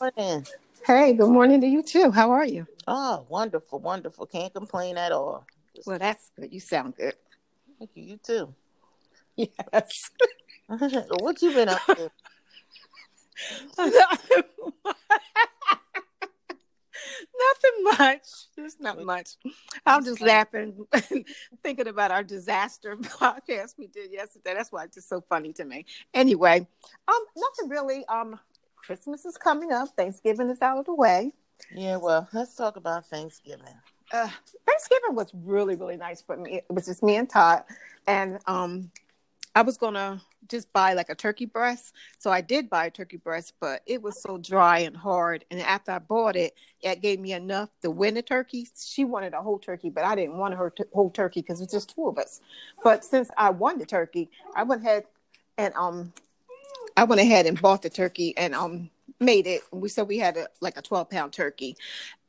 morning. Hey, good morning to you too. How are you? Oh, wonderful, wonderful. Can't complain at all. Just, Well, that's good. You sound good. thank you. You too. Yes. what you been up to? Nothing much. Just not much. I'm just laughing, thinking about our disaster podcast we did yesterday. That's why it's just so funny to me. Anyway, um, nothing really. Um, Christmas is coming up. Thanksgiving is out of the way. Yeah, well, let's talk about Thanksgiving. uh, Thanksgiving was really really nice for me. It was just me and Todd, and um, I was gonna just buy like a turkey breast. So I did buy a turkey breast, but it was so dry and hard. And after I bought it, it gave me enough to win a turkey. She wanted a whole turkey, but I didn't want her t- whole turkey because it's just two of us. But since I won the turkey, I went ahead and um, I went ahead and bought the turkey and um made it. We said we had a like a twelve pound turkey,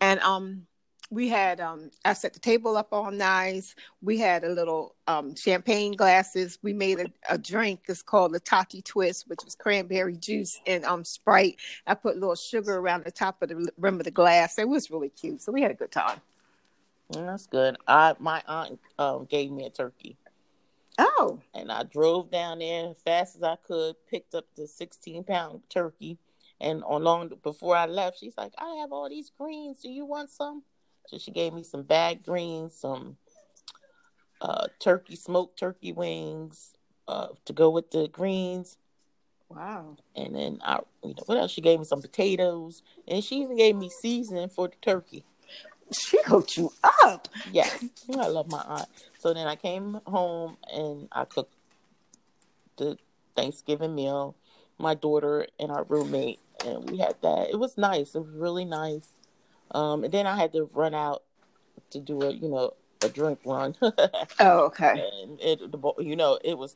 and um we had um I set the table up all nice. We had a little um champagne glasses. We made a, a drink. It's called the Tati Twist, which was cranberry juice and um Sprite. I put a little sugar around the top of the rim of the glass. It was really cute. So we had a good time. Mm, That's good. I my aunt um, gave me a turkey, Oh, and I drove down there as fast as I could, picked up the 16 pound turkey, and on long before I left, she's like, "I have all these greens. Do you want some?" So she gave me some bag greens, some uh, turkey smoked turkey wings uh, to go with the greens. wow. And then I, you know, what else? She gave me some potatoes, and she even gave me seasoning for the turkey. She hooked you up. Yes, I love my aunt. So then I came home and I cooked the Thanksgiving meal. My daughter and our roommate, and we had that. It was nice. It was really nice. Um, and then I had to run out to do a, you know, a drink run, Oh, okay. and it, the, you know, it was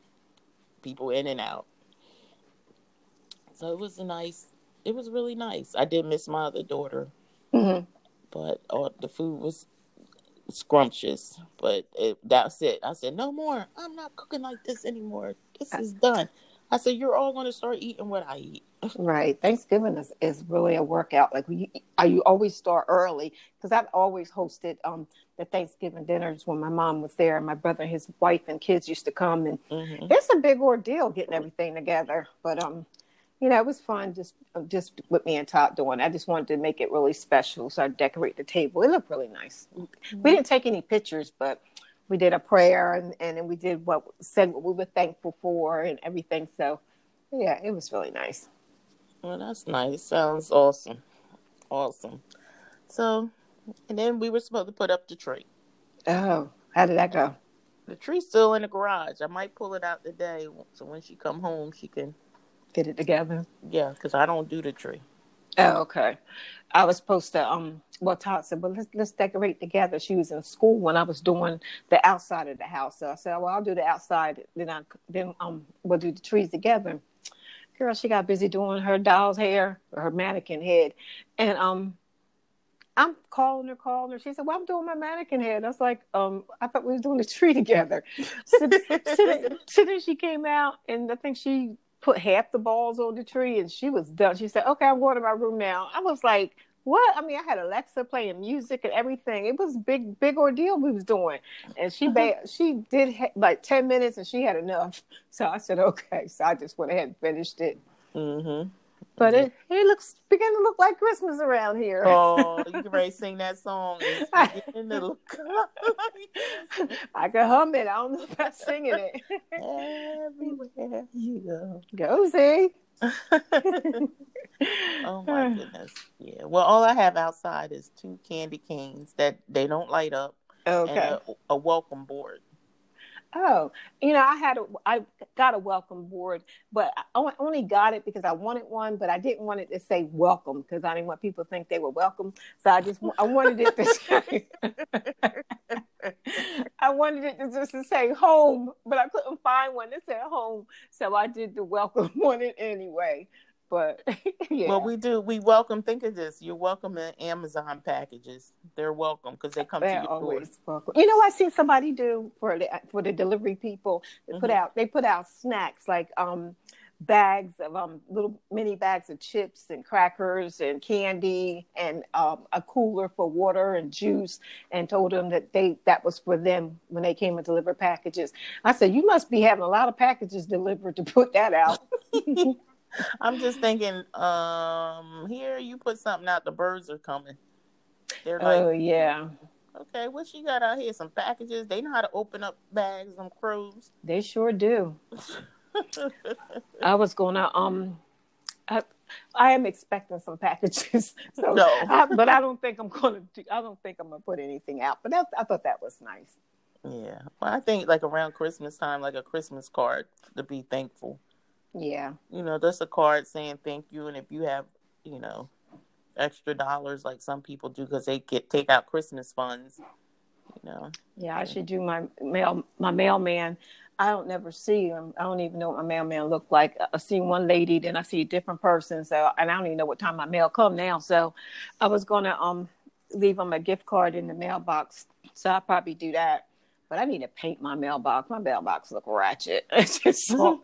people in and out. So it was a nice. It was really nice. I did miss my other daughter. hmm but uh, the food was scrumptious. But it, that's it. I said, no more. I'm not cooking like this anymore. This is done. I said, you're all going to start eating what I eat. Right. Thanksgiving is, is really a workout. Like we, I, you always start early because I've always hosted um the Thanksgiving dinners when my mom was there and my brother, and his wife, and kids used to come, and hmm it's a big ordeal getting everything together. But um, you know, it was fun just just with me and Todd doing. I just wanted to make it really special, so I decorate the table. It looked really nice. We didn't take any pictures, but we did a prayer and and then we did what said what we were thankful for and everything. So yeah, it was really nice. Well, that's nice. Sounds awesome. Awesome. So, and then we were supposed to put up the tree. Oh, how did that go? The tree's still in the garage. I might pull it out today, so when she come home, she can. Get it together. Yeah, because I don't do the tree. Oh, okay. I was supposed to um well Todd said, Well let's let's decorate together. She was in school when I was doing the outside of the house. So I said, Well I'll do the outside, then I then um we'll do the trees together. Girl, she got busy doing her doll's hair or her mannequin head. And um I'm calling her, calling her. She said, "Well, I'm doing my mannequin head." I was like, "Um, I thought we was doing the tree together." So, so, so then she came out, and I think she put half the balls on the tree, and she was done. She said, "Okay, I'm going to my room now." I was like, "What?" I mean, I had Alexa playing music and everything. It was big, big ordeal we was doing, and she ba- she did ha- like ten minutes, and she had enough. So I said, "Okay." So I just went ahead and finished it. Mm-hmm. But it it looks beginning to look like Christmas around here. Oh, you can ready sing that song. It's to look I can hum it. I don't know about singing it. everywhere you go. Go see. oh my goodness. Yeah. Well, all I have outside is two candy canes that they don't light up Okay. and a, a welcome board. Oh, you know, I had a, I got a welcome board, but I only got it because I wanted one, but I didn't want it to say welcome because I didn't want people to think they were welcome. So I just I wanted it to say I wanted it to just to say home, but I couldn't find one that said home, so I did the welcome one anyway. But yeah, Well, we do. We welcome. Think of this. You're welcome in Amazon packages. They're welcome because they come to They're your door. always welcome. You know, what I seen somebody do for the for the delivery people. They put Mhm. out they put out snacks like um bags of um little mini bags of chips and crackers and candy and um, a cooler for water and juice and told them that they that was for them when they came and delivered packages. I said, You must be having a lot of packages delivered to put that out. I'm just thinking, um, here you put something out, the birds are coming. They're like, Oh yeah. Okay, what you got out here? Some packages. They know how to open up bags, them crows. They sure do. I was gonna um I, I am expecting some packages. So no. I, but I don't think I'm gonna do, I don't think I'm gonna put anything out. But I thought that was nice. Yeah. Well I think like around Christmas time, like a Christmas card to be thankful. Yeah. You know, just a card saying thank you and if you have, you know, extra dollars like some people do because they get take out Christmas funds. You know. Yeah, I should do my mail my mailman. I don't never see him. I don't even know what my mailman look like. I see one lady, then I see a different person. So, and I don't even know what time my mail come now. So, I was gonna um leave him a gift card in the mailbox. So I'll probably do that. But I need to paint my mailbox. My mailbox look ratchet. So,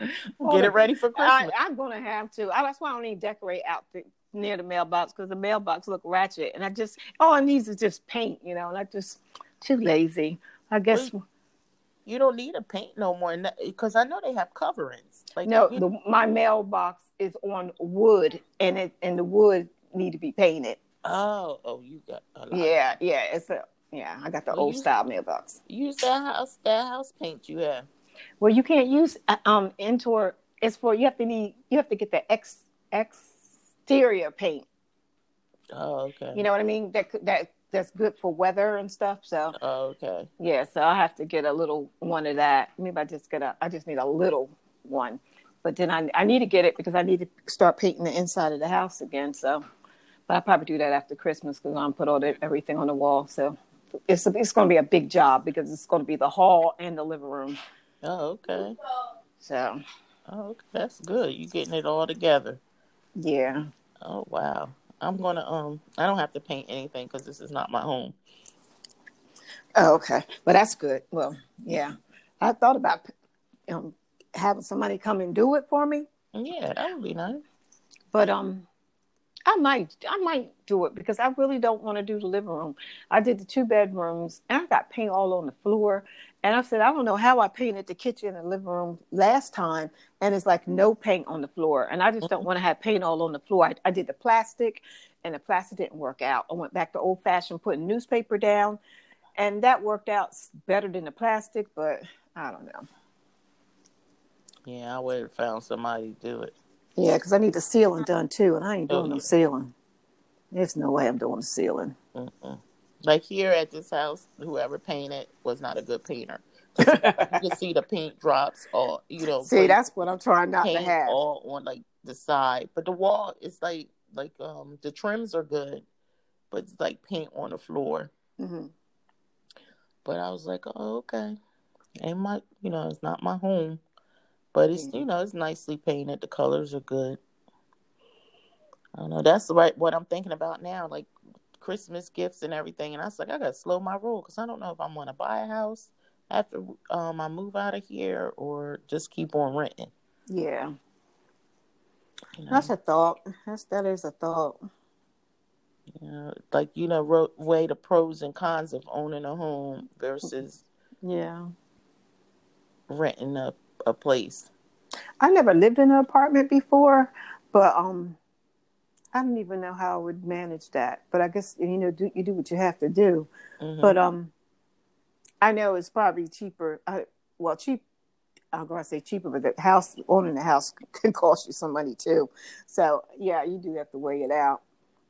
get it ready for Christmas. I, am gonna have to. I, that's why I don't even decorate out the, near the mailbox because the mailbox look ratchet. And I just all it needs is just paint, you know. And I just too lazy. I guess. Well, you don't need a paint no more because I know they have coverings. Like no, the, my mailbox is on wood, and it and the wood need to be painted. Oh, oh, you got yeah, yeah. It's a yeah. I got the well, old use, style mailbox. Use that house that house paint you have. Well, you can't use uh, um indoor. It's for you have to need you have to get the ex exterior paint. Oh, okay. You know what I mean? That that that's good for weather and stuff. So oh, okay, yeah. So I have to get a little one of that. Maybe I just get a. I just need a little one, but then I I need to get it because I need to start painting the inside of the house again. So, but I'll probably do that after Christmas because I'm put all the, everything on the wall. So it's it's going to be a big job because it's going to be the hall and the living room. Oh, okay. So. Oh, okay. that's good. You getting it all together. Yeah. Oh wow. I'm gonna um I don't have to paint anything because this is not my home. Oh, okay, Well, that's good. Well, yeah, I thought about um having somebody come and do it for me. Yeah, that would be nice. But um, I might I might do it because I really don't want to do the living room. I did the two bedrooms and I got paint all on the floor. And I said, I don't know how I painted the kitchen and living room last time, and it's like no paint on the floor. And I just don't want to have paint all on the floor. I, I did the plastic, and the plastic didn't work out. I went back to old fashioned putting newspaper down, and that worked out better than the plastic, but I don't know. Yeah, I would have found somebody to do it. Yeah, because I need the ceiling done too, and I ain't doing oh, yeah. no ceiling. There's no way I'm doing the ceiling. Mm-mm. Like here at this house, whoever painted was not a good painter. you can see the paint drops, or you know. See, that's what I'm trying not to have. All on like the side, but the wall is like like um the trims are good, but it's like paint on the floor. Mm-hmm. But I was like, oh okay, ain't my you know it's not my home, but it's mm-hmm. you know it's nicely painted. The colors are good. I don't know. That's right. What I'm thinking about now, like Christmas gifts and everything. And I was like, I gotta slow my roll because I don't know if I'm gonna buy a house after um, I move out of here or just keep on renting. Yeah, you know? that's a thought. That's that is a thought. You know, like you know, weigh the pros and cons of owning a home versus yeah renting a a place. I never lived in an apartment before, but um, I don't even know how I would manage that, but I guess you know, do, you do what you have to do. Mm-hmm. But um, I know it's probably cheaper. Uh, well, cheap. I'm going to say cheaper, but the house owning the house can cost you some money too. So yeah, you do have to weigh it out.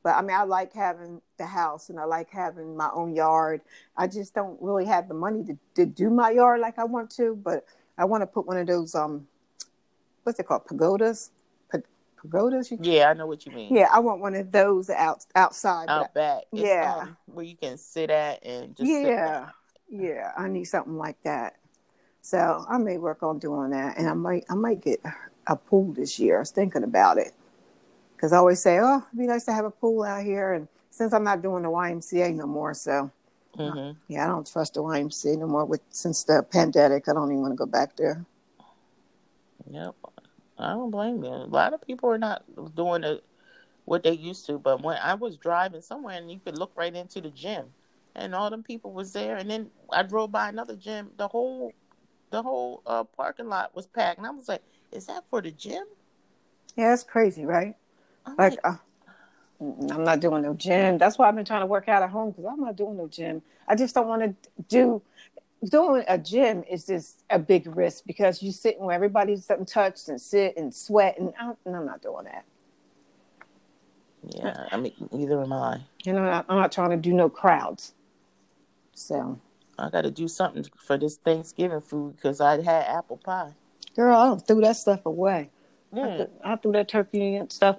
But I mean, I like having the house and I like having my own yard. I just don't really have the money to, to do my yard like I want to, but I want to put one of those um, what's it called, pagodas pagodas. You Yeah, I know what you mean. Yeah, I want one of those out outside. Out back. It's, yeah, um, where you can sit at and just. Yeah, yeah. I need something like that. So I may work on doing that, and I might I might get a pool this year. I was thinking about it because I always say, "Oh, it'd be nice to have a pool out here." And since I'm not doing the YMCA no more, so mm-hmm. yeah, I don't trust the YMCA no more. With since the pandemic, I don't even want to go back there. Yep, I don't blame you. A lot of people are not doing it what they used to. But when I was driving somewhere and you could look right into the gym, and all them people was there, and then I drove by another gym. The whole the whole uh, parking lot was packed, and I was like, "Is that for the gym?" Yeah, it's crazy, right? I'm Like, uh, I'm not doing no gym. That's why I've been trying to work out at home because I'm not doing no gym. I just don't want to do. Doing a gym is just a big risk because you sitting where everybody's getting touched and sit and sweat, and, I, and I'm not doing that. yeah, I mean, neither am I. You know, I- I'm not trying to do no crowds. So, I got to do something for this Thanksgiving food because I had apple pie. girl, I don't threw that stuff away. I, Mm. th- I threw that turkey and stuff.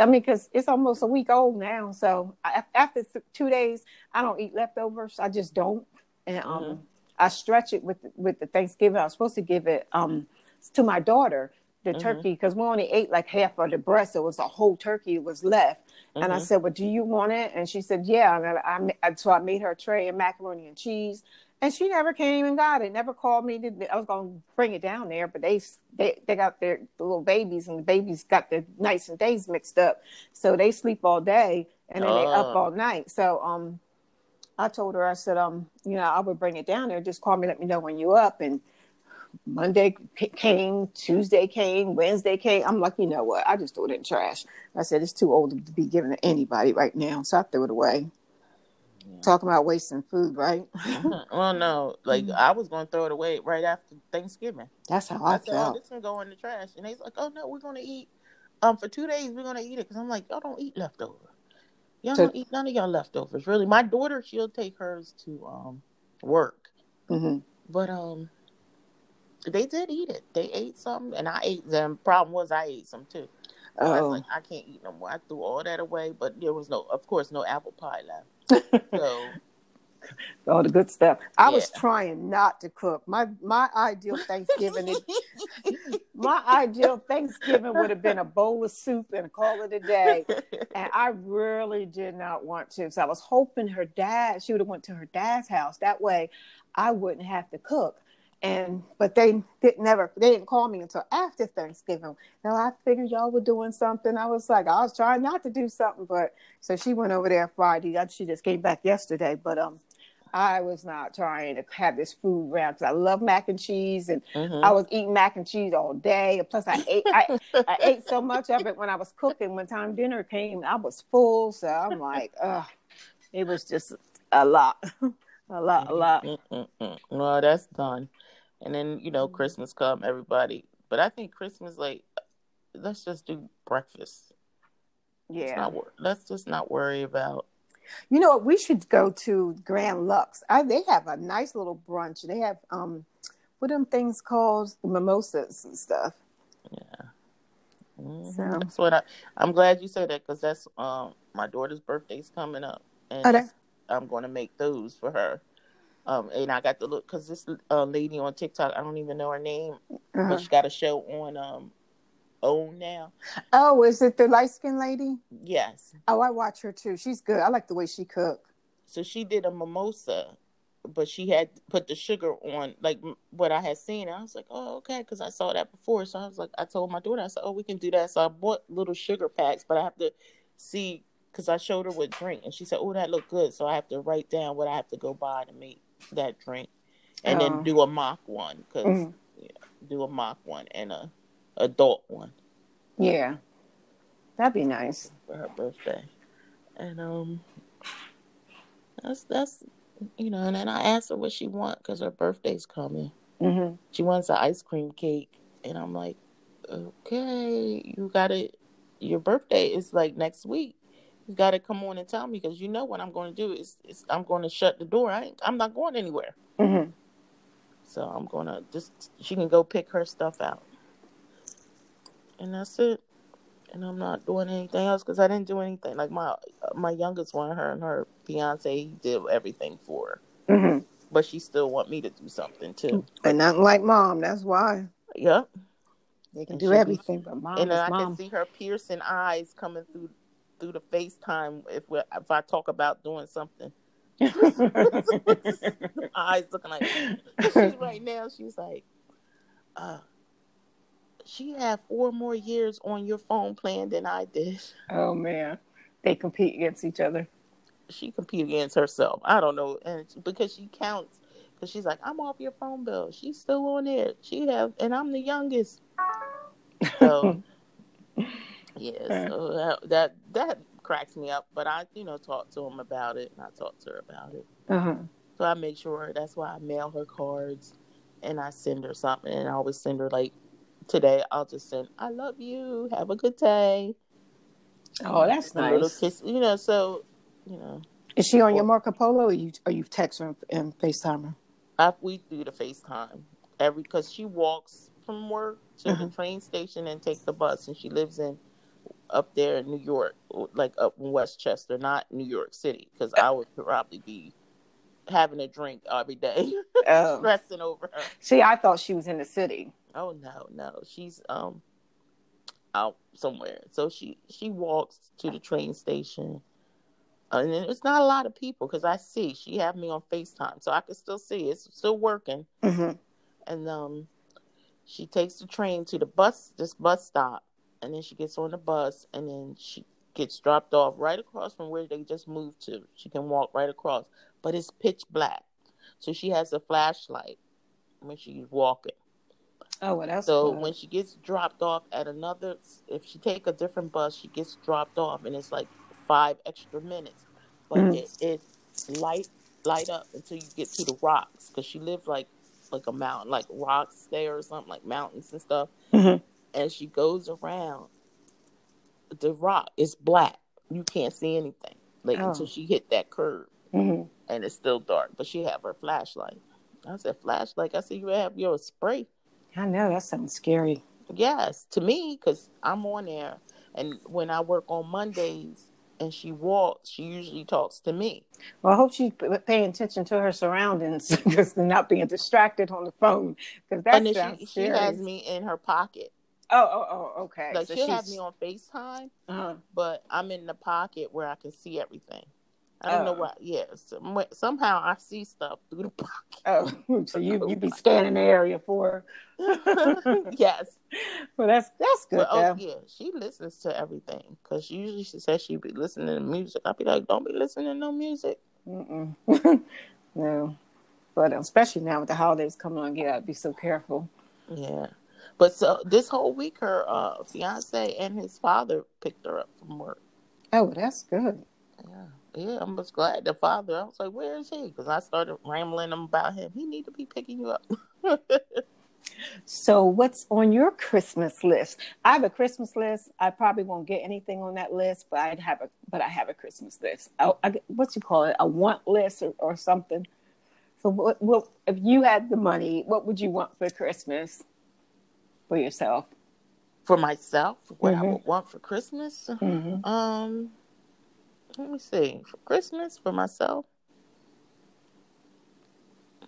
I mean, because it's almost a week old now. So I, after th- two days, I don't eat leftovers. I just don't. And um, Mhm. I stretch it with with the Thanksgiving. I was supposed to give it um to my daughter the Mhm. turkey because we only ate like half of the breast. It was a whole turkey was left. And I Mhm. said, "Well, do you want it?" And she said, "Yeah." And I, I so I made her a tray of macaroni and cheese, and she never came and got it. Never called me. to- I was going to bring it down there, but they they they got their little babies, and the babies got their nights and days mixed up, so they sleep all day and then they up Oh. all night. So um, I told her, I said, um, you know, I would bring it down there. Just call me, let me know when you up. And Monday came, Tuesday came, Wednesday came. I'm like, you know what? I just threw it in trash. I said it's too old to be given to anybody right now, so I threw it away. Yeah. Talking about wasting food, right? Mhm. Well, no, like I was going to throw it away right after Thanksgiving. That's how I, I, said, "Oh, felt. this can go in the trash," and they's like, "Oh no, we're gonna eat. Um, for two days we're gonna eat it." Because I'm like, "Y'all don't eat leftovers. Y'all So- don't eat none of y'all leftovers. Really, my daughter, she'll take hers to um work, hmm but um, they did eat it. They ate some, and I ate them. Problem was, I ate some too. So I was Oh, like, I can't eat no more. I threw all that away, but there was no, of course, no apple pie left. So all the good stuff. I was trying not to cook. My my ideal Thanksgiving, it, my ideal Thanksgiving would have been a bowl of soup and a call it a day. and I really did not want to. So I was hoping her dad, she would have went to her dad's house. That way, I wouldn't have to cook. And but they did never. They didn't call me until after Thanksgiving. Now I figured y'all were doing something. I was like, I was trying not to do something, but so she went over there Friday. She just came back yesterday, but um. I was not trying to have this food around because I love mac and cheese, and Mhm. I was eating mac and cheese all day. Plus, I ate I, I ate so much of it when I was cooking. When time dinner came, I was full. So I'm like, ugh, it was just a lot, a lot, a lot. Mm-mm-mm. Well, that's done. And then, you know, Christmas come, everybody. But I think Christmas, like, let's just do breakfast. Let's, Yeah, not, wor- let's just not worry about. you know what? We should go to Grand Lux. I, they have a nice little brunch. They have um, what are them things called? Mimosas and stuff. Mhm. So- That's what I. I'm glad you said that because that's um my daughter's birthday's coming up, and Oh, that- I'm going to make those for her. Um, and I got to look because this uh, lady on TikTok, I don't even know her name, Uh-huh. but she got a show on um, OWN now. Oh, is it the light skinned lady? Yes, Oh, I watch her too. She's good. I like the way she cook. so she did a mimosa, but she had put the sugar on like what I had seen. I was like, oh, okay, because I saw that before. So I was like, I told my daughter, I said, oh, we can do that. So I bought little sugar packs, but I have to see because I showed her what drink, and she said, oh, that looked good. So I have to write down what I have to go buy to make that drink, and Oh. then do a mock one because Mhm. do a mock one and a adult one Yeah, that'd be nice. for her birthday, and um, that's that's you know, and then I asked her what she want because her birthday's coming. hmm She wants an ice cream cake, and I'm like, okay, you got it. Your birthday is like next week. You gotta come on and tell me because you know what I'm going to do is, is I'm going to shut the door. I ain't, I'm not going anywhere. hmm So I'm gonna just she can go pick her stuff out, and that's it. And I'm not doing anything else because I didn't do anything. Like my my youngest one, her and her fiance, he did everything for her, hmm but she still want me to do something too. And nothing like mom. That's why Yep. they can And do she be- everything, but mom and is I mom. can see her piercing eyes coming through through the FaceTime if we if I talk about doing something. Eyes looking like she's right now. She's like, uh, she had four more years on your phone plan than I did. Oh man, they compete against each other. She competed against herself. I don't know, and because she counts, because she's like, I'm off your phone bill. She's still on there. She have, and I'm the youngest. So yeah, so that, that that cracks me up. But I, you know, talk to him about it, and I talk to her about it. Uh-huh. So I make sure that's why I mail her cards and I send her something. And I always send her like today. I'll just send, "I love you. Have a good day." Oh, that's a nice. little kiss, you know. So, you know, Is she on your Marco Polo, or you or you text her and, and Facetime her? I, we do the FaceTime every because she walks from work to Uh-huh. the train station and takes the bus, and she lives in up there in New York, like up in Westchester, not New York City, because I would probably be having a drink every day, Oh. stressing over her. See, I thought she was in the city. Oh no, no, she's um out somewhere. So she she walks to the train station, and it's not a lot of people because I see she have me on Facetime, so I can still see it's still working. Mm-hmm. And um, she takes the train to the bus this bus stop, and then she gets on the bus, and then she gets dropped off right across from where they just moved to. She can walk right across, but it's pitch black, so she has a flashlight when she's walking. Oh, well, that's So good. when she gets dropped off at another, if she take a different bus, she gets dropped off, and it's like five extra minutes. But Mm. it, it light light up until you get to the rocks, because she lives like like a mountain, like rocks there or something, like mountains and stuff. Mhm. And she goes around the rock. It's black. You can't see anything, like Oh. until she hit that curve, Mhm. and it's still dark. But she have her flashlight. I said flashlight. I said you have your spray. I know that sounds scary. Yes, to me, because I'm on there, and when I work on Mondays and she walks, she usually talks to me. Well, I hope she's p- paying attention to her surroundings because not being distracted on the phone. Because that and sounds she, she has me in her pocket. Oh, oh, oh, okay. Like So she'll have me on FaceTime, Uh-huh. but I'm in the pocket where I can see everything. I don't know Oh. why. Yeah, some, somehow I see stuff through the pocket. Oh, so you you be scanning the area for yes. well, that's that's good But, oh yeah, she listens to everything because usually she says she'd be listening to music. I'll be like, don't be listening to no music. No, but especially now with the holidays coming on, you gotta be so careful. Yeah. But so this whole week, her uh, fiance and his father picked her up from work. Oh, that's good. Yeah, yeah. I'm just glad the father. I was like, "Where is he?" Because I started rambling him about him. He need to be picking you up. So, what's on your Christmas list? I have a Christmas list. I probably won't get anything on that list, but I have a but I have a Christmas list. I, I, what you call it? A want list or, or something. So, what, what if you had the money? What would you want for Christmas for yourself? for myself, what I Mhm. would want for Christmas. Mm-hmm. Um, let me see. For Christmas, for myself,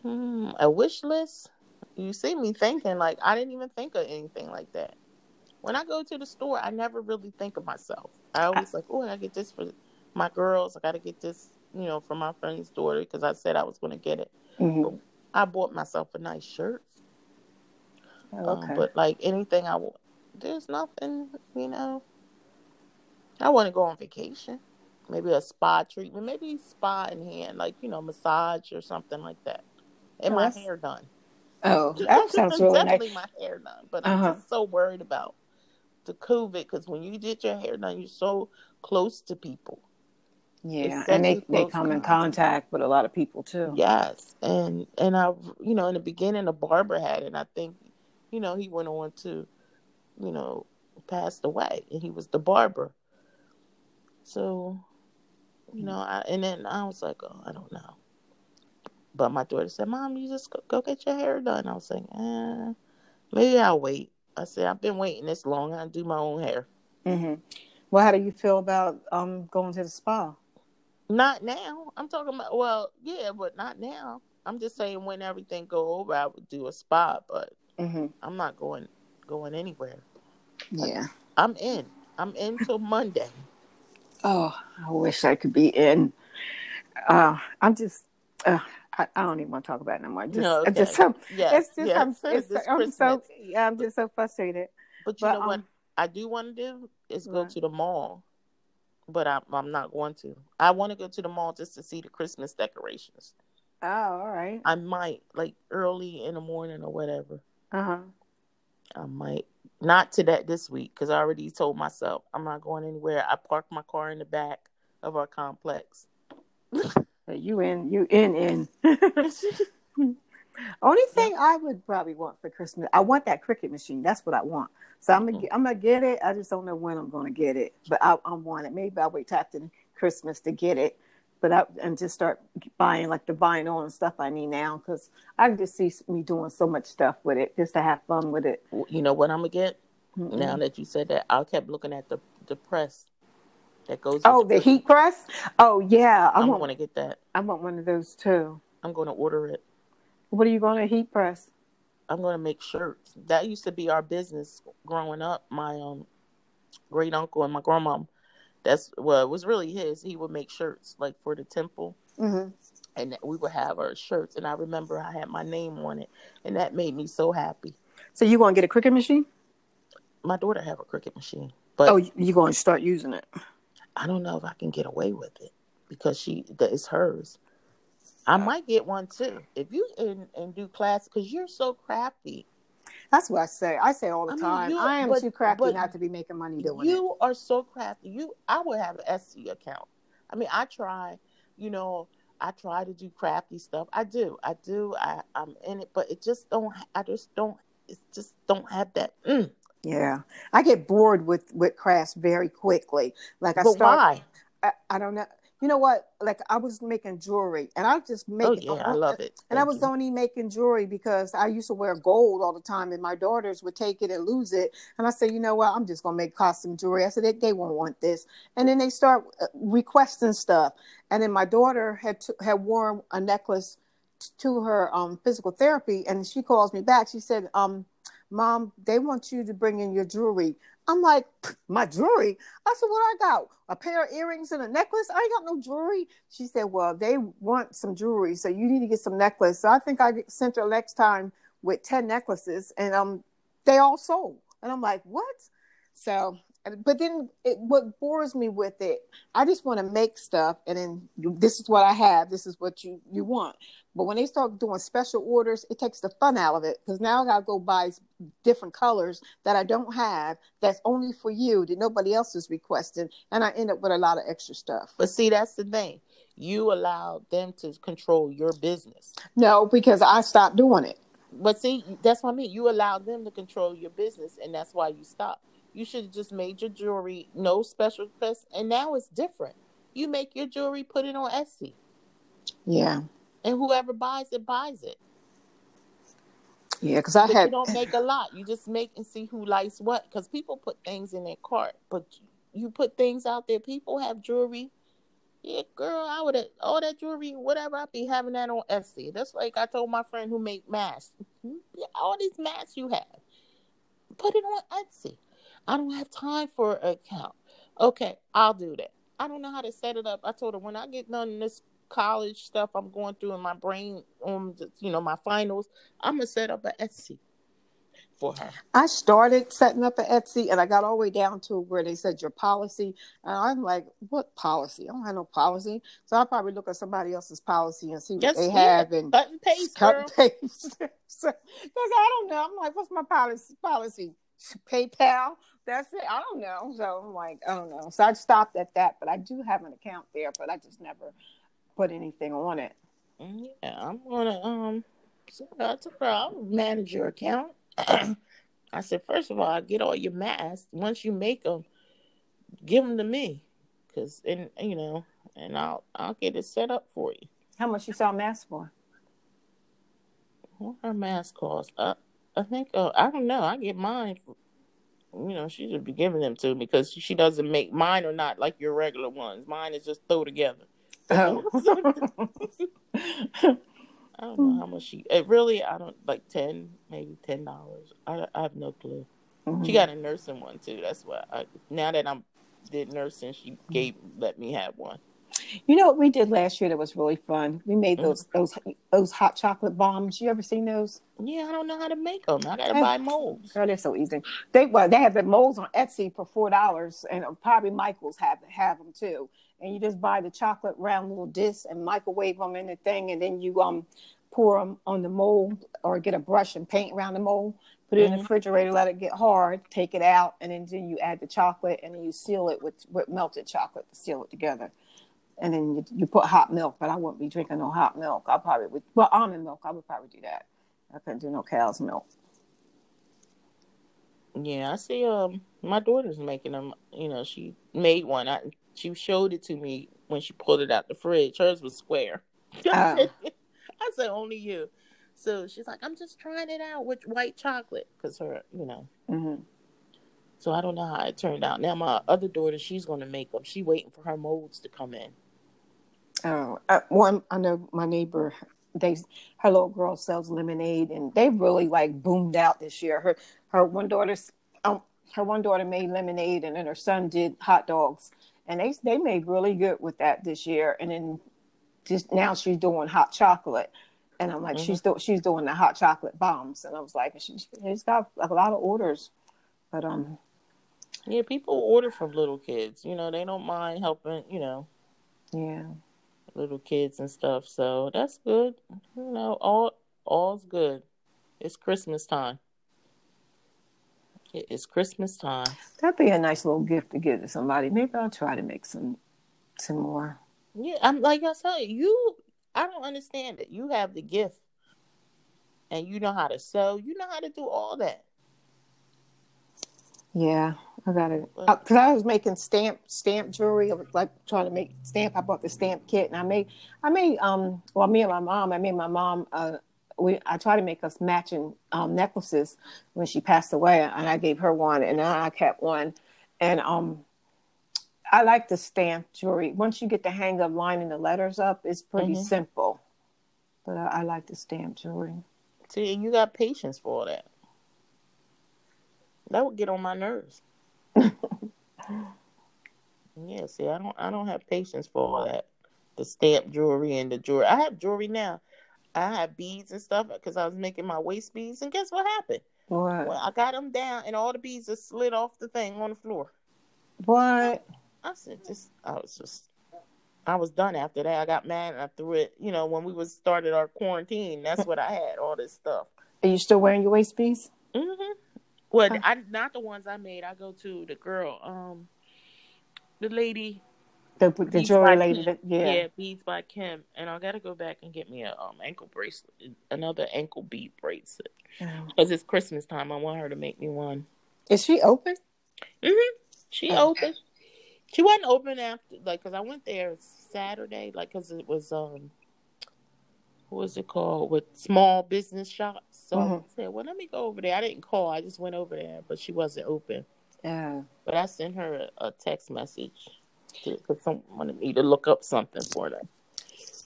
hmm, a wish list. You see me thinking like I didn't even think of anything like that. When I go to the store, I never really think of myself. I always like, oh, I gotta get this for my girls. I gotta get this, you know, for my friend's daughter because I said I was gonna get it. Mm-hmm. I bought myself a nice shirt. Um, okay. but like anything I want, there's nothing, you know. I want to go on vacation, maybe a spa treatment, maybe spa in hand, like you know, massage or something like that, and Oh, my that's- hair done. oh, that sounds really nice. Definitely my hair done, but I'm Uh-huh. just so worried about the COVID because when you get your hair done, you're so close to people. Yeah, and they, they come in contact. with a lot of people too. Yes, and and I, you know, in the beginning, the barber had it. And I think, you know, he went on to, you know, passed away, and he was the barber. So, you know, I and then I was like, oh, I don't know. But my daughter said, "Mom, you just go, go get your hair done." I was like, eh, maybe I'll wait. I said, I've been waiting this long. I do my own hair. Mm-hmm. Well, how do you feel about um going to the spa? Not now. I'm talking about well, yeah, but not now. I'm just saying when everything go over, I would do a spa, but hmm I'm not going going anywhere. Yeah. I'm in. I'm in till Monday. Oh, I wish I could be in. Uh, I'm just. Uh, I, I don't even want to talk about it no more. Just, No, I just okay. so, Yes, it's just yes. I'm, it's, I'm so yeah, I'm just so frustrated. But you But, know what um, I do want to do is go What? to the mall. But I'm I'm not going to. I want to go to the mall just to see the Christmas decorations. Oh, all right. I might like early in the morning or whatever. Uh huh. I might not to that this week because I already told myself I'm not going anywhere. I parked my car in the back of our complex. You in? You in? In. Only thing I would probably want for Christmas, I want that Cricut machine. That's what I want. So I'm gonna, get- I'm gonna get it. I just don't know when I'm gonna get it, but I, I want it. Maybe I'll wait till after Christmas to get it, but I and just start buying like the vinyl and stuff I need now because I just see me doing so much stuff with it just to have fun with it. You know what I'm gonna get? Mm-mm. Now that you said that, I kept looking at the the press that goes. Oh, the Christmas. heat press. Oh yeah, I I'm want. to get that. I want one of those too. I'm going to order it. What are you going to heat press? I'm going to make shirts. That used to be our business growing up. My um great uncle and my grandma. That's well, it was really his. He would make shirts like for the temple, Mm-hmm. and we would have our shirts. And I remember I had my name on it, and that made me so happy. So you going to get a Cricut machine? My daughter have a Cricut machine, but Oh, you going to start using it? I don't know if I can get away with it because she that is hers. I might get one too if you and, and do class because you're so crafty. That's what I say. I say all the I mean, time. you- I am but- too crafty not to be making money doing it. You are so crafty. You, I would have an Etsy account. I mean, I try. You know, I try to do crafty stuff. I do. I do. I, I'm in it, but it just don't. I just don't. It just don't have that. Mm. Yeah, I get bored with with crafts very quickly. Like I But start. why? I, I don't know. You know what? Like I was making jewelry, and I just make Oh it. yeah, I love it. And I was you. only making jewelry because I used to wear gold all the time, and my daughters would take it and lose it. And I said, you know what? I'm just gonna make costume jewelry. I said they, they won't want this, and then they start uh, requesting stuff. And then my daughter had t- had worn a necklace t- to her um, physical therapy, and she calls me back. She said, um, "Mom, they want you to bring in your jewelry." I'm like, my jewelry. I said, what I got? A pair of earrings and a necklace? I ain't got no jewelry. She said, well, they want some jewelry, so you need to get some necklace. So I think I sent her next time with 10 necklaces and um they all sold. And I'm like, what? So but then it, what bores me with it, I just want to make stuff and then you, this is what I have, this is what you you want. But when they start doing special orders, it takes the fun out of it because now I gotta go buy different colors that I don't have that's only for you that nobody else is requesting, and I end up with a lot of extra stuff. But see, that's the thing. You allow them to control your business. No, because I stopped doing it. But see, that's what I mean. You allow them to control your business, and that's why you stop. You should have just made your jewelry no special press, and now it's different. You make your jewelry, put it on Etsy, Yeah, and whoever buys it buys it. yeah, because I But had you don't make a lot. You just make and see who likes what. Because people put things in their cart, but you put things out there. People have jewelry. Yeah, girl, I would have all that jewelry, whatever. I'd be having that on Etsy. That's like I told my friend who make masks. All these masks you have, put it on Etsy. I don't have time for an account. Okay, I'll do that. I don't know how to set it up. I told her when I get done this college stuff I'm going through in my brain, um, you know, my finals, I'm gonna set up an Etsy for her. I started setting up an Etsy, and I got all the way down to where they said your policy, and I'm like, what policy? I don't have no policy, so I'll probably look at somebody else's policy and see what Yes, they yeah. have and Cut and paste, cut girl. and paste. Because I don't know. I'm like, what's my policy? Policy PayPal. That's it. I don't know. So I'm like, I don't know. So I stopped at that, but I do have an account there, but I just never put anything on it. Mm, Yeah, I'm gonna um. So I told her I'll manage your account. I said, first of all, I get all your masks. Once you make them, give them to me, cause and you know, and I'll I'll get it set up for you. How much you sell masks for? What her mask cost? Uh, I think uh, I don't know. I get mine. You know, she should be giving them to me because she doesn't make mine are not like your regular ones. Mine is just throw together. Oh. I don't know how much she. It really, I don't like ten, maybe ten dollars. I, I have no clue. Mm-hmm. She got a nursing one too. That's why. I, now that I'm did nursing, she gave let me have one. You know what we did last year that was really fun? We made Mhm. those those those hot chocolate bombs. You ever seen those? Yeah, I don't know how to make them. I gotta buy molds. Girl, they're so easy. They well, they have the molds on Etsy for four dollars, and probably Michaels have have them too. And you just buy the chocolate round little discs and microwave them in the thing, and then you um pour them on the mold or get a brush and paint around the mold. Put it in the Mhm. refrigerator, let it get hard, take it out, and then, then you add the chocolate, and then you seal it with with melted chocolate to seal it together. And then you, you put hot milk, but I wouldn't be drinking no hot milk. I probably would. Well, almond milk, I would probably do that. I couldn't do no cow's milk. Yeah, I see. Um, my daughter's making them. You know, she made one. I she showed it to me when she pulled it out the fridge. Hers was square. I, said, I said only you. So she's like, I'm just trying it out with white chocolate because her, you know. hmm So I don't know how it turned out. Now my other daughter, she's gonna make them. She waiting for her molds to come in. Oh, uh, one I know my neighbor. They her little girl sells lemonade, and they really like boomed out this year. Her her one daughter's um her one daughter made lemonade, and then her son did hot dogs, and they they made really good with that this year. And then just now she's doing hot chocolate, and I'm like Mhm. she's do, she's doing the hot chocolate bombs, and I was like she, she's got a lot of orders, but um Yeah, people order from little kids. You know, they don't mind helping. You know, yeah little kids and stuff. So that's good. You know, all all's good. It's Christmas time. It is Christmas time. that'd be a nice little gift to give to somebody. Maybe I'll try to make some some more. Yeah, I'm like I said, you. I don't understand it. You have the gift, and you know how to sew. You know how to do all that. Yeah, I got it. Because I was making stamp stamp jewelry. I was like trying to make stamp. I bought the stamp kit, and I made I made um well me and my mom. I made my mom. Uh, we I tried to make us matching um necklaces when she passed away, and I gave her one, and I kept one, and um. I like the stamp jewelry. Once you get the hang of lining the letters up, it's pretty Mhm. simple. But I, I like the stamp jewelry. See, you got patience for all that. That would get on my nerves. yeah, see, I don't, I don't have patience for all that. The stamp jewelry and the jewelry. I have jewelry now. I have beads and stuff because I was making my waist beads, and guess what happened? What? Well, I got them down, and all the beads just slid off the thing on the floor. What? I said, just, I was just, I was done after that. I got mad and I threw it. You know, when we was started our quarantine, that's what I had. All this stuff. Are you still wearing your waist piece? hmm Well, Huh. I not the ones I made. I go to the girl, um, the lady, The the jewelry lady. That, yeah. yeah, beads by Kim, and I gotta go back and get me a um ankle bracelet, another ankle bead bracelet, because it's Christmas time. I want her to make me one. Is she open? hmm She Oh. open. She wasn't open after, like, cause I went there Saturday, like, cause it was um, what was it called with small business shops. So I Mhm. said, well, let me go over there. I didn't call. I just went over there, but she wasn't open. Yeah. But I sent her a, a text message because someone wanted me to look up something for them.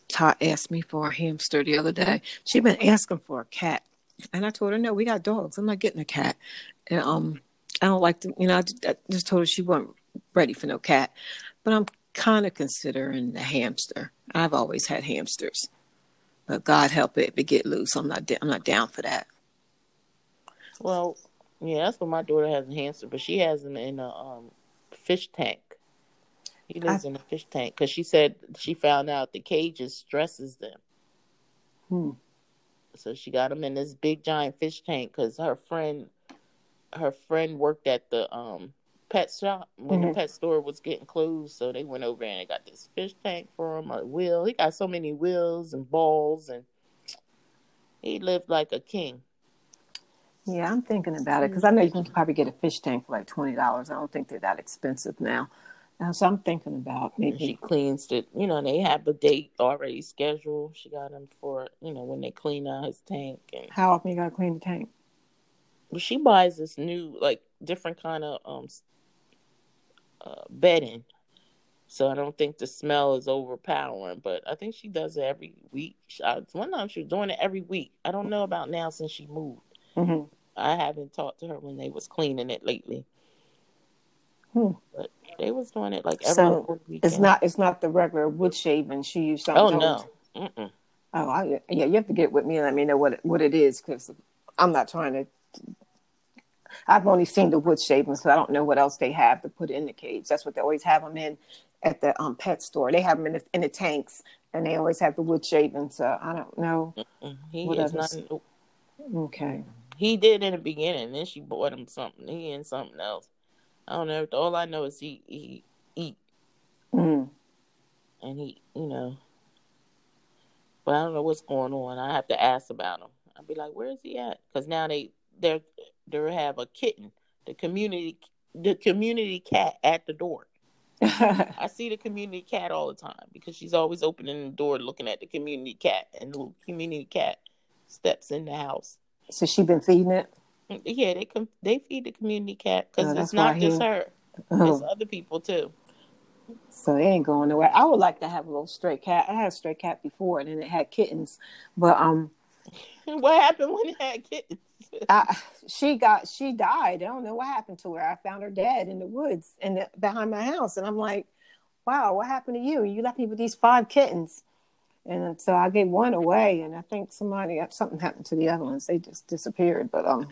Todd asked me for a hamster the other day. She'd been asking for a cat, and I told her, "No, we got dogs. I'm not getting a cat." And um, I don't like to, you know. I just, I just told her she wasn't ready for no cat, but I'm kind of considering the hamster. I've always had hamsters, but God help it if it get loose. I'm not. I'm not down for that. Well, yeah, that's what my daughter has a hamster, but she has them in a um, fish tank. He lives in a fish tank because she said she found out the cages stresses them. Hmm. So she got him in this big giant fish tank because her friend, her friend worked at the um pet shop when Mhm. the pet store was getting closed. So they went over and they got this fish tank for him, a wheel. He got so many wheels and balls, and he lived like a king. Yeah, I'm thinking about it because I know you can probably get a fish tank for like twenty dollars. I don't think they're that expensive now. Uh, so I'm thinking about And she maybe. cleans it. You know, they have a date already scheduled. She got him for you know when they clean out his tank, and How often you gotta clean the tank? but she buys this new like different kind of um uh, bedding. So I don't think the smell is overpowering, but I think she does it every week. I- One time she was doing it every week. I don't know about now since she moved. Mm-hmm. I haven't talked to her when they was cleaning it lately. Hmm. But they was doing it like every So, weekend. It's not. It's not the regular wood shaving. She used something. Oh no. Mm-mm. Oh, I, yeah. You have to get with me and let me know what it, what it is because I'm not trying to. I've only seen the wood shavings, so I don't know what else they have to put in the cage. That's what they always have them in at the um, pet store. They have them in the, in the tanks, and they always have the wood shavings. So I don't know. Mm, He is others? not. Okay. He did in the beginning. Then she bought him something. He in something else. I don't know. All I know is he he eat Mm. and he you know. But I don't know what's going on. I have to ask about him. I'll be like, where is he at? Because now they they they have a kitten, the community the community cat at the door. I see the community cat all the time because she's always opening the door looking at the community cat, and the community cat steps in the house. so she been feeding it. Yeah, they com- they feed the community cat because Oh, it's that's what I not just her; it's Oh, other people too. so it ain't going nowhere. I would like to have a little stray cat. I had a stray cat before, and then it had kittens, but um, what happened when it had kittens? I, she got she died. I don't know what happened to her. I found her dead in the woods and behind my house, and I'm like, "Wow, what happened to you? You left me with these five kittens." And so I gave one away, and I think somebody something happened to the other ones. They just disappeared. But um,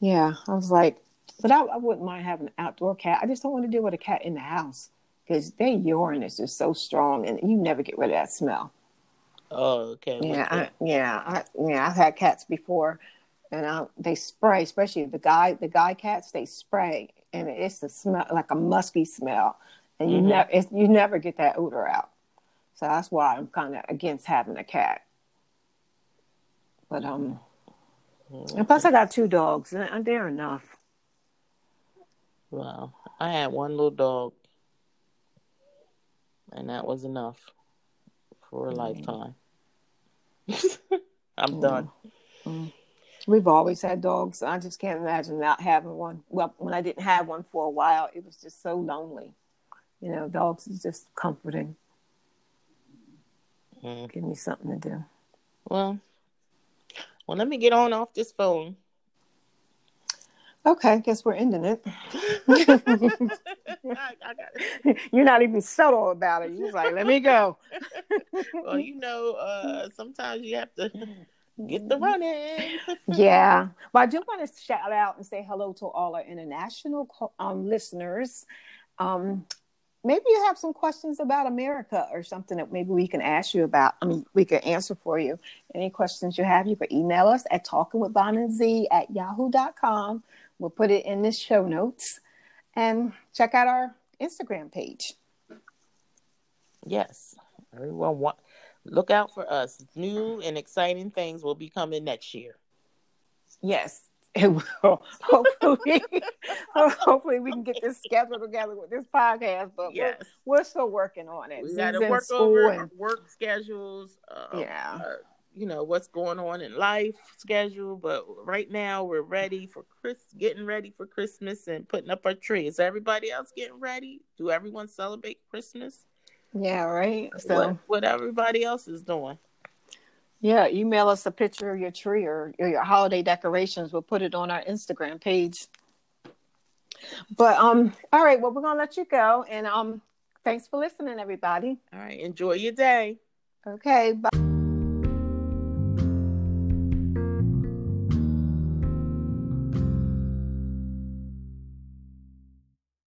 yeah, I was like, but I, I wouldn't mind having an outdoor cat. I just don't want to deal with a cat in the house because their urine is just so strong, and you never get rid of that smell. Oh, okay. Yeah, I, yeah, I, yeah. I've had cats before, and I, they spray, especially the guy, the guy cats. They spray, and it's a smell like a musky smell, and you Mhm. never, you never get that odor out. So that's why I'm kind of against having a cat. But um, and plus I got two dogs, and they're enough. Wow, I had one little dog, and that was enough for a Mm. lifetime. I'm done. We've always had dogs. I just can't imagine not having one. Well, when I didn't have one for a while, it was just so lonely. You know, dogs is just comforting. Mm. Give me something to do. Well, well, let me get on off this phone. Okay, I guess we're ending it. I, I You're not even subtle about it. You're like, let me go. well, you know, uh, sometimes you have to get the running. yeah. Well, I do want to shout out and say hello to all our international um, listeners. Um, maybe you have some questions about America or something that maybe we can ask you about. I mean, we can answer for you. Any questions you have, you can email us at talkingwithbonandz at yahoo.com. We'll put it in the show notes and check out our Instagram page. Yes, everyone want look out for us. New and exciting things will be coming next year. Yes, it will. Hopefully, hopefully we can get this schedule together with this podcast. But Yes, we're, we're still working on it. we got to work over and- our work schedules. Uh, yeah, uh, you know what's going on in life schedule, but right now we're ready for Chris, getting ready for Christmas and putting up our tree. Is everybody else getting ready? Do everyone celebrate Christmas? yeah, right. So what what everybody else is doing? yeah, email us a picture of your tree or your your holiday decorations. We'll put it on our Instagram page. But um, all right. Well, we're gonna let you go, and um, thanks for listening, everybody. All right, enjoy your day. Okay, bye.